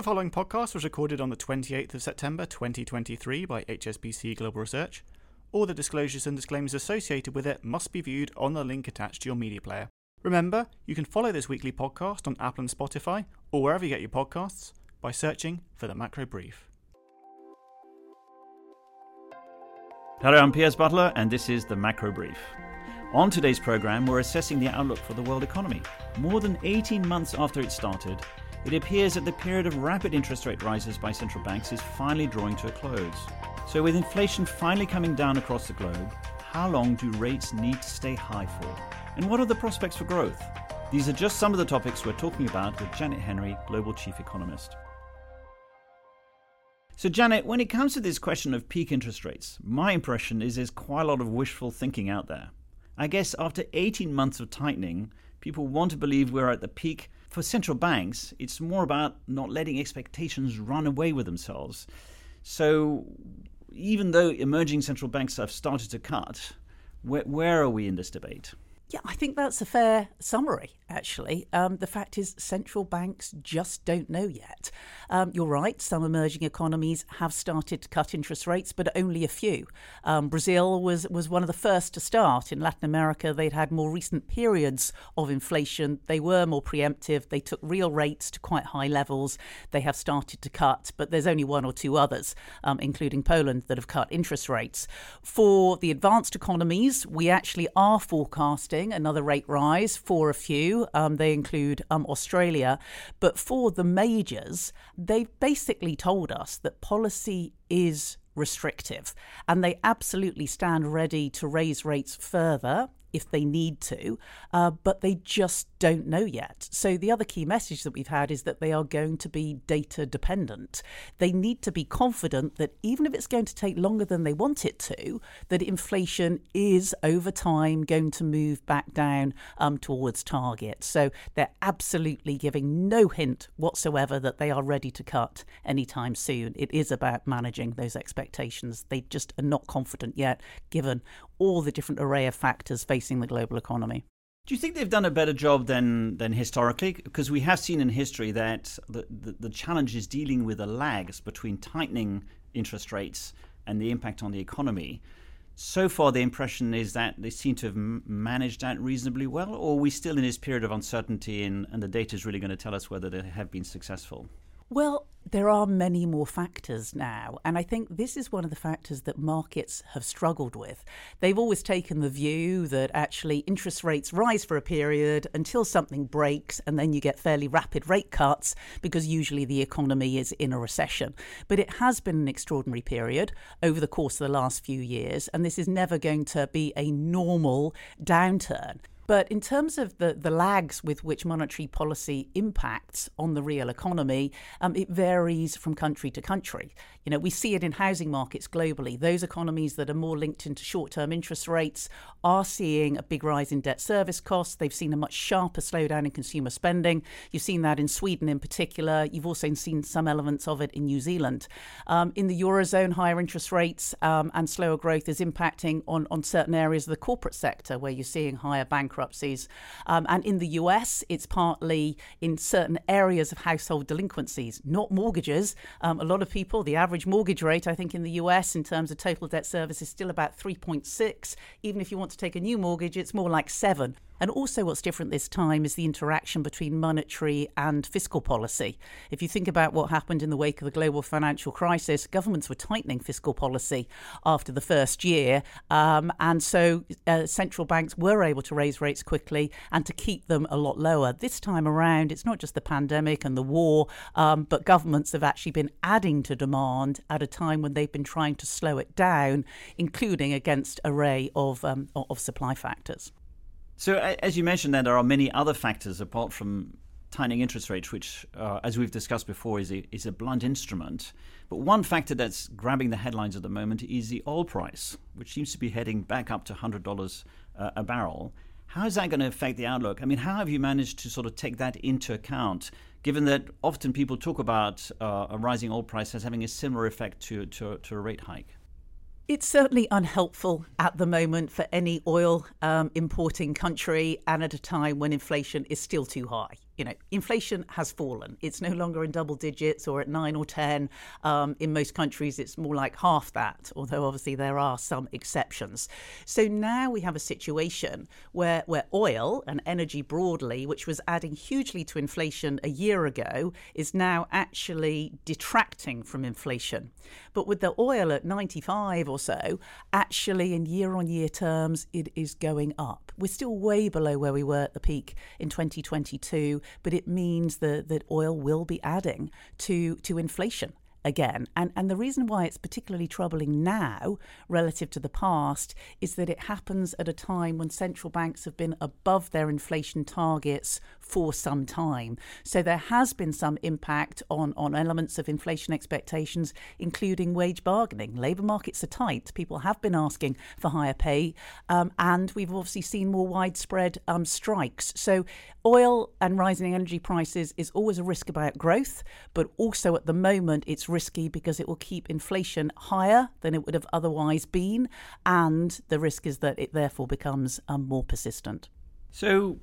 The following podcast was recorded on the 28th of September 2023 by HSBC Global Research. All the disclosures and disclaimers associated with it must be viewed on the link attached to your media player. Remember, you can follow this weekly podcast on Apple and Spotify or wherever you get your podcasts by searching for the Macro Brief. Hello, I'm Piers Butler, and this is the Macro Brief. On today's program, we're assessing the outlook for the world economy. More than 18 months after it started, it appears that the period of rapid interest rate rises by central banks is finally drawing to a close. So, with inflation finally coming down across the globe, how long do rates need to stay high for? And what are the prospects for growth? These are just some of the topics we're talking about with Janet Henry, Global Chief Economist. So, Janet, when it comes to this question of peak interest rates, my impression is there's quite a lot of wishful thinking out there. I guess after 18 months of tightening, people want to believe we're at the peak. For central banks, it's more about not letting expectations run away with themselves. So, even though emerging central banks have started to cut, where, where are we in this debate? Yeah, I think that's a fair summary, actually. Um, the fact is, central banks just don't know yet. Um, you're right, some emerging economies have started to cut interest rates, but only a few. Um, Brazil was, was one of the first to start. In Latin America, they'd had more recent periods of inflation. They were more preemptive. They took real rates to quite high levels. They have started to cut, but there's only one or two others, um, including Poland, that have cut interest rates. For the advanced economies, we actually are forecasting another rate rise for a few. Um, they include um, Australia. But for the majors, they've basically told us that policy is restrictive and they absolutely stand ready to raise rates further if they need to, uh, but they just don't know yet. So, the other key message that we've had is that they are going to be data dependent. They need to be confident that even if it's going to take longer than they want it to, that inflation is over time going to move back down um, towards target. So, they're absolutely giving no hint whatsoever that they are ready to cut anytime soon. It is about managing those expectations. They just are not confident yet, given all the different array of factors facing the global economy. Do you think they've done a better job than than historically? Because we have seen in history that the, the, the challenge is dealing with the lags between tightening interest rates and the impact on the economy. So far, the impression is that they seem to have managed that reasonably well, or are we still in this period of uncertainty and, and the data is really going to tell us whether they have been successful? Well, there are many more factors now, and I think this is one of the factors that markets have struggled with. They've always taken the view that actually interest rates rise for a period until something breaks, and then you get fairly rapid rate cuts because usually the economy is in a recession. But it has been an extraordinary period over the course of the last few years, and this is never going to be a normal downturn. But in terms of the, the lags with which monetary policy impacts on the real economy, um, it varies from country to country. You know, we see it in housing markets globally. Those economies that are more linked into short term interest rates are seeing a big rise in debt service costs. They've seen a much sharper slowdown in consumer spending. You've seen that in Sweden in particular. You've also seen some elements of it in New Zealand. Um, in the Eurozone, higher interest rates um, and slower growth is impacting on, on certain areas of the corporate sector where you're seeing higher bankruptcies bankruptcies. Um, and in the US, it's partly in certain areas of household delinquencies, not mortgages. Um, a lot of people, the average mortgage rate, I think, in the US in terms of total debt service is still about 3.6. Even if you want to take a new mortgage, it's more like seven. And also, what's different this time is the interaction between monetary and fiscal policy. If you think about what happened in the wake of the global financial crisis, governments were tightening fiscal policy after the first year. Um, and so uh, central banks were able to raise rates quickly and to keep them a lot lower. This time around, it's not just the pandemic and the war, um, but governments have actually been adding to demand at a time when they've been trying to slow it down, including against array of, um, of supply factors. So, as you mentioned, then there are many other factors apart from tightening interest rates, which, uh, as we've discussed before, is a, is a blunt instrument. But one factor that's grabbing the headlines at the moment is the oil price, which seems to be heading back up to $100 uh, a barrel. How is that going to affect the outlook? I mean, how have you managed to sort of take that into account, given that often people talk about uh, a rising oil price as having a similar effect to, to, to a rate hike? It's certainly unhelpful at the moment for any oil um, importing country and at a time when inflation is still too high you know, inflation has fallen. It's no longer in double digits or at nine or 10. Um, in most countries, it's more like half that, although obviously there are some exceptions. So now we have a situation where, where oil and energy broadly, which was adding hugely to inflation a year ago, is now actually detracting from inflation. But with the oil at 95 or so, actually in year on year terms, it is going up. We're still way below where we were at the peak in 2022 but it means that, that oil will be adding to, to inflation again. And, and the reason why it's particularly troubling now relative to the past is that it happens at a time when central banks have been above their inflation targets for some time. So there has been some impact on, on elements of inflation expectations, including wage bargaining. Labour markets are tight. People have been asking for higher pay. Um, and we've obviously seen more widespread um, strikes. So oil and rising energy prices is always a risk about growth, but also at the moment it's risky because it will keep inflation higher than it would have otherwise been, and the risk is that it therefore becomes um, more persistent. So,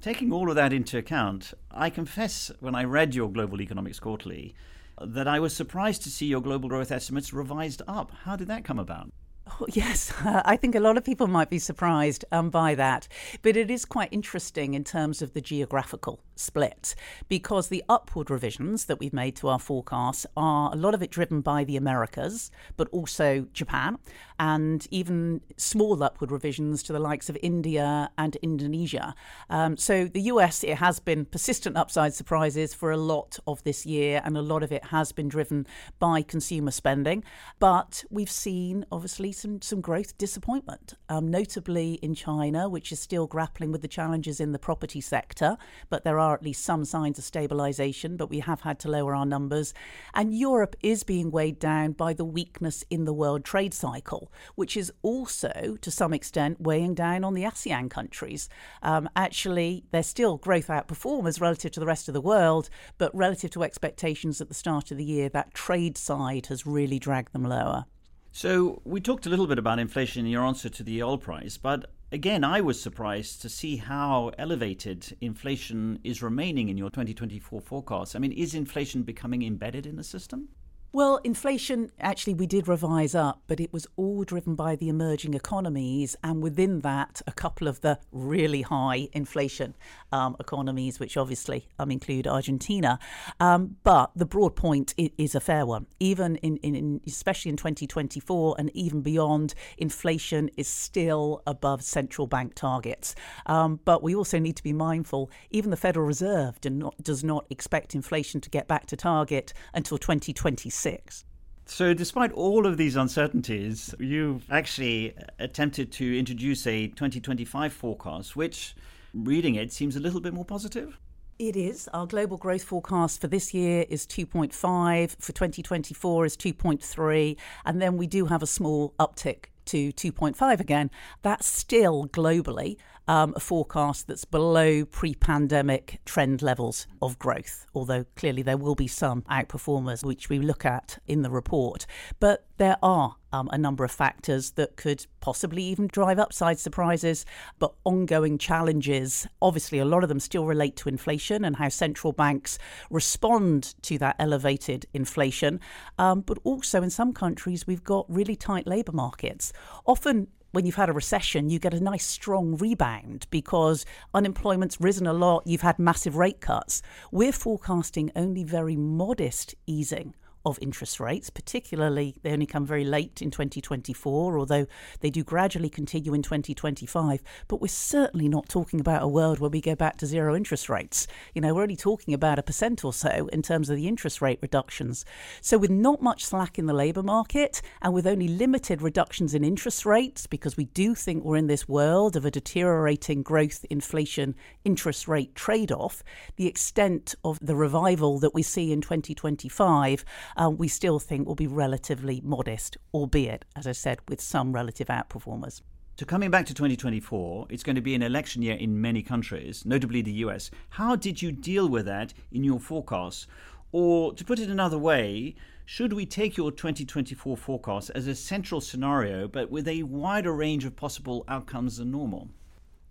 taking all of that into account, I confess when I read your Global Economics Quarterly that I was surprised to see your global growth estimates revised up. How did that come about? Oh, yes, uh, I think a lot of people might be surprised um, by that. But it is quite interesting in terms of the geographical split because the upward revisions that we've made to our forecasts are a lot of it driven by the Americas, but also Japan, and even small upward revisions to the likes of India and Indonesia. Um, so the US, it has been persistent upside surprises for a lot of this year, and a lot of it has been driven by consumer spending. But we've seen, obviously, some, some growth disappointment, um, notably in China, which is still grappling with the challenges in the property sector, but there are at least some signs of stabilisation, but we have had to lower our numbers. And Europe is being weighed down by the weakness in the world trade cycle, which is also, to some extent, weighing down on the ASEAN countries. Um, actually, they're still growth outperformers relative to the rest of the world, but relative to expectations at the start of the year, that trade side has really dragged them lower. So, we talked a little bit about inflation in your answer to the oil price, but again, I was surprised to see how elevated inflation is remaining in your 2024 forecast. I mean, is inflation becoming embedded in the system? Well, inflation actually we did revise up, but it was all driven by the emerging economies, and within that, a couple of the really high inflation um, economies, which obviously um, include Argentina. Um, but the broad point is a fair one. Even in, in, especially in 2024 and even beyond, inflation is still above central bank targets. Um, but we also need to be mindful. Even the Federal Reserve do not, does not expect inflation to get back to target until 2026 six. So, despite all of these uncertainties, you've actually attempted to introduce a 2025 forecast, which, reading it, seems a little bit more positive. It is. Our global growth forecast for this year is 2.5, for 2024 is 2.3, and then we do have a small uptick to 2.5 again. That's still globally um, a forecast that's below pre pandemic trend levels of growth, although clearly there will be some outperformers, which we look at in the report. But there are um, a number of factors that could possibly even drive upside surprises, but ongoing challenges. Obviously, a lot of them still relate to inflation and how central banks respond to that elevated inflation. Um, but also, in some countries, we've got really tight labour markets. Often, when you've had a recession, you get a nice strong rebound because unemployment's risen a lot, you've had massive rate cuts. We're forecasting only very modest easing of interest rates, particularly they only come very late in 2024, although they do gradually continue in 2025. But we're certainly not talking about a world where we go back to zero interest rates. You know, we're only talking about a percent or so in terms of the interest rate reductions. So, with not much slack in the labour market and with only limited reductions in interest rates, because we do think we're in this world of a deteriorating growth, inflation, interest rate trade off, the extent of the revival that we see in 2025 um, we still think will be relatively modest, albeit, as I said, with some relative outperformers. So, coming back to 2024, it's going to be an election year in many countries, notably the US. How did you deal with that in your forecasts? Or, to put it another way, should we take your 2024 forecast as a central scenario, but with a wider range of possible outcomes than normal?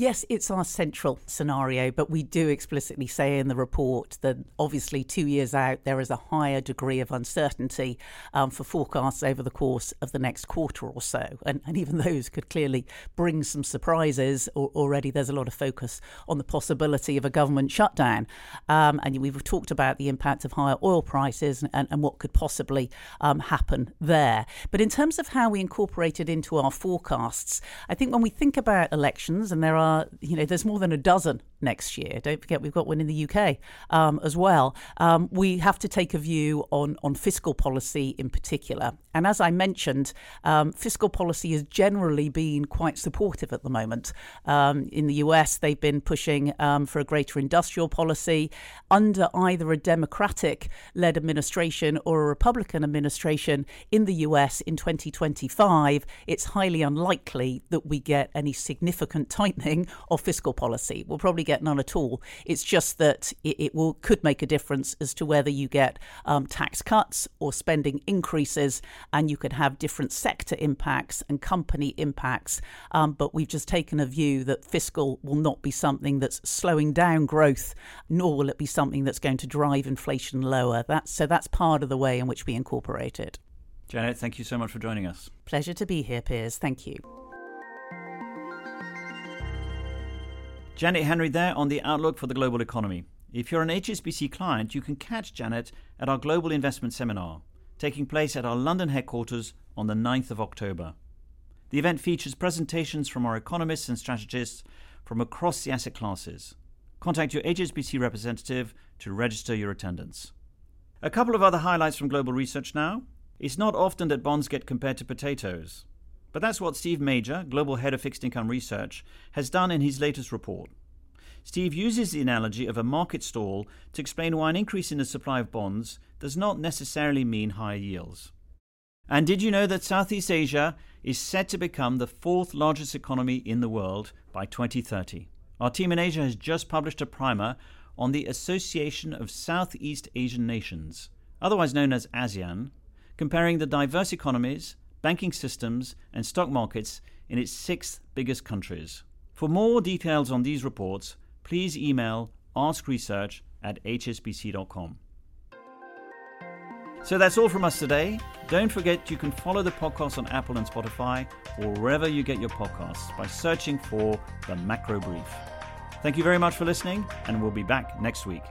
Yes, it's our central scenario, but we do explicitly say in the report that obviously two years out, there is a higher degree of uncertainty um, for forecasts over the course of the next quarter or so. And, and even those could clearly bring some surprises. Already there's a lot of focus on the possibility of a government shutdown. Um, and we've talked about the impact of higher oil prices and, and what could possibly um, happen there. But in terms of how we incorporate it into our forecasts, I think when we think about elections, and there are uh, you know, there's more than a dozen next year. Don't forget, we've got one in the UK um, as well. Um, we have to take a view on, on fiscal policy in particular. And as I mentioned, um, fiscal policy has generally been quite supportive at the moment. Um, in the US, they've been pushing um, for a greater industrial policy. Under either a Democratic led administration or a Republican administration in the US in 2025, it's highly unlikely that we get any significant tightening of fiscal policy. We'll probably get none at all. It's just that it, it will could make a difference as to whether you get um, tax cuts or spending increases, and you could have different sector impacts and company impacts. Um, but we've just taken a view that fiscal will not be something that's slowing down growth, nor will it be something that's going to drive inflation lower. That's so that's part of the way in which we incorporate it. Janet, thank you so much for joining us. Pleasure to be here, Piers. Thank you. Janet Henry there on the outlook for the global economy. If you're an HSBC client, you can catch Janet at our Global Investment Seminar, taking place at our London headquarters on the 9th of October. The event features presentations from our economists and strategists from across the asset classes. Contact your HSBC representative to register your attendance. A couple of other highlights from global research now. It's not often that bonds get compared to potatoes. But that's what Steve Major, Global Head of Fixed Income Research, has done in his latest report. Steve uses the analogy of a market stall to explain why an increase in the supply of bonds does not necessarily mean higher yields. And did you know that Southeast Asia is set to become the fourth largest economy in the world by 2030? Our team in Asia has just published a primer on the Association of Southeast Asian Nations, otherwise known as ASEAN, comparing the diverse economies banking systems, and stock markets in its six biggest countries. For more details on these reports, please email askresearch at hsbc.com. So that's all from us today. Don't forget you can follow the podcast on Apple and Spotify or wherever you get your podcasts by searching for the Macro Brief. Thank you very much for listening, and we'll be back next week.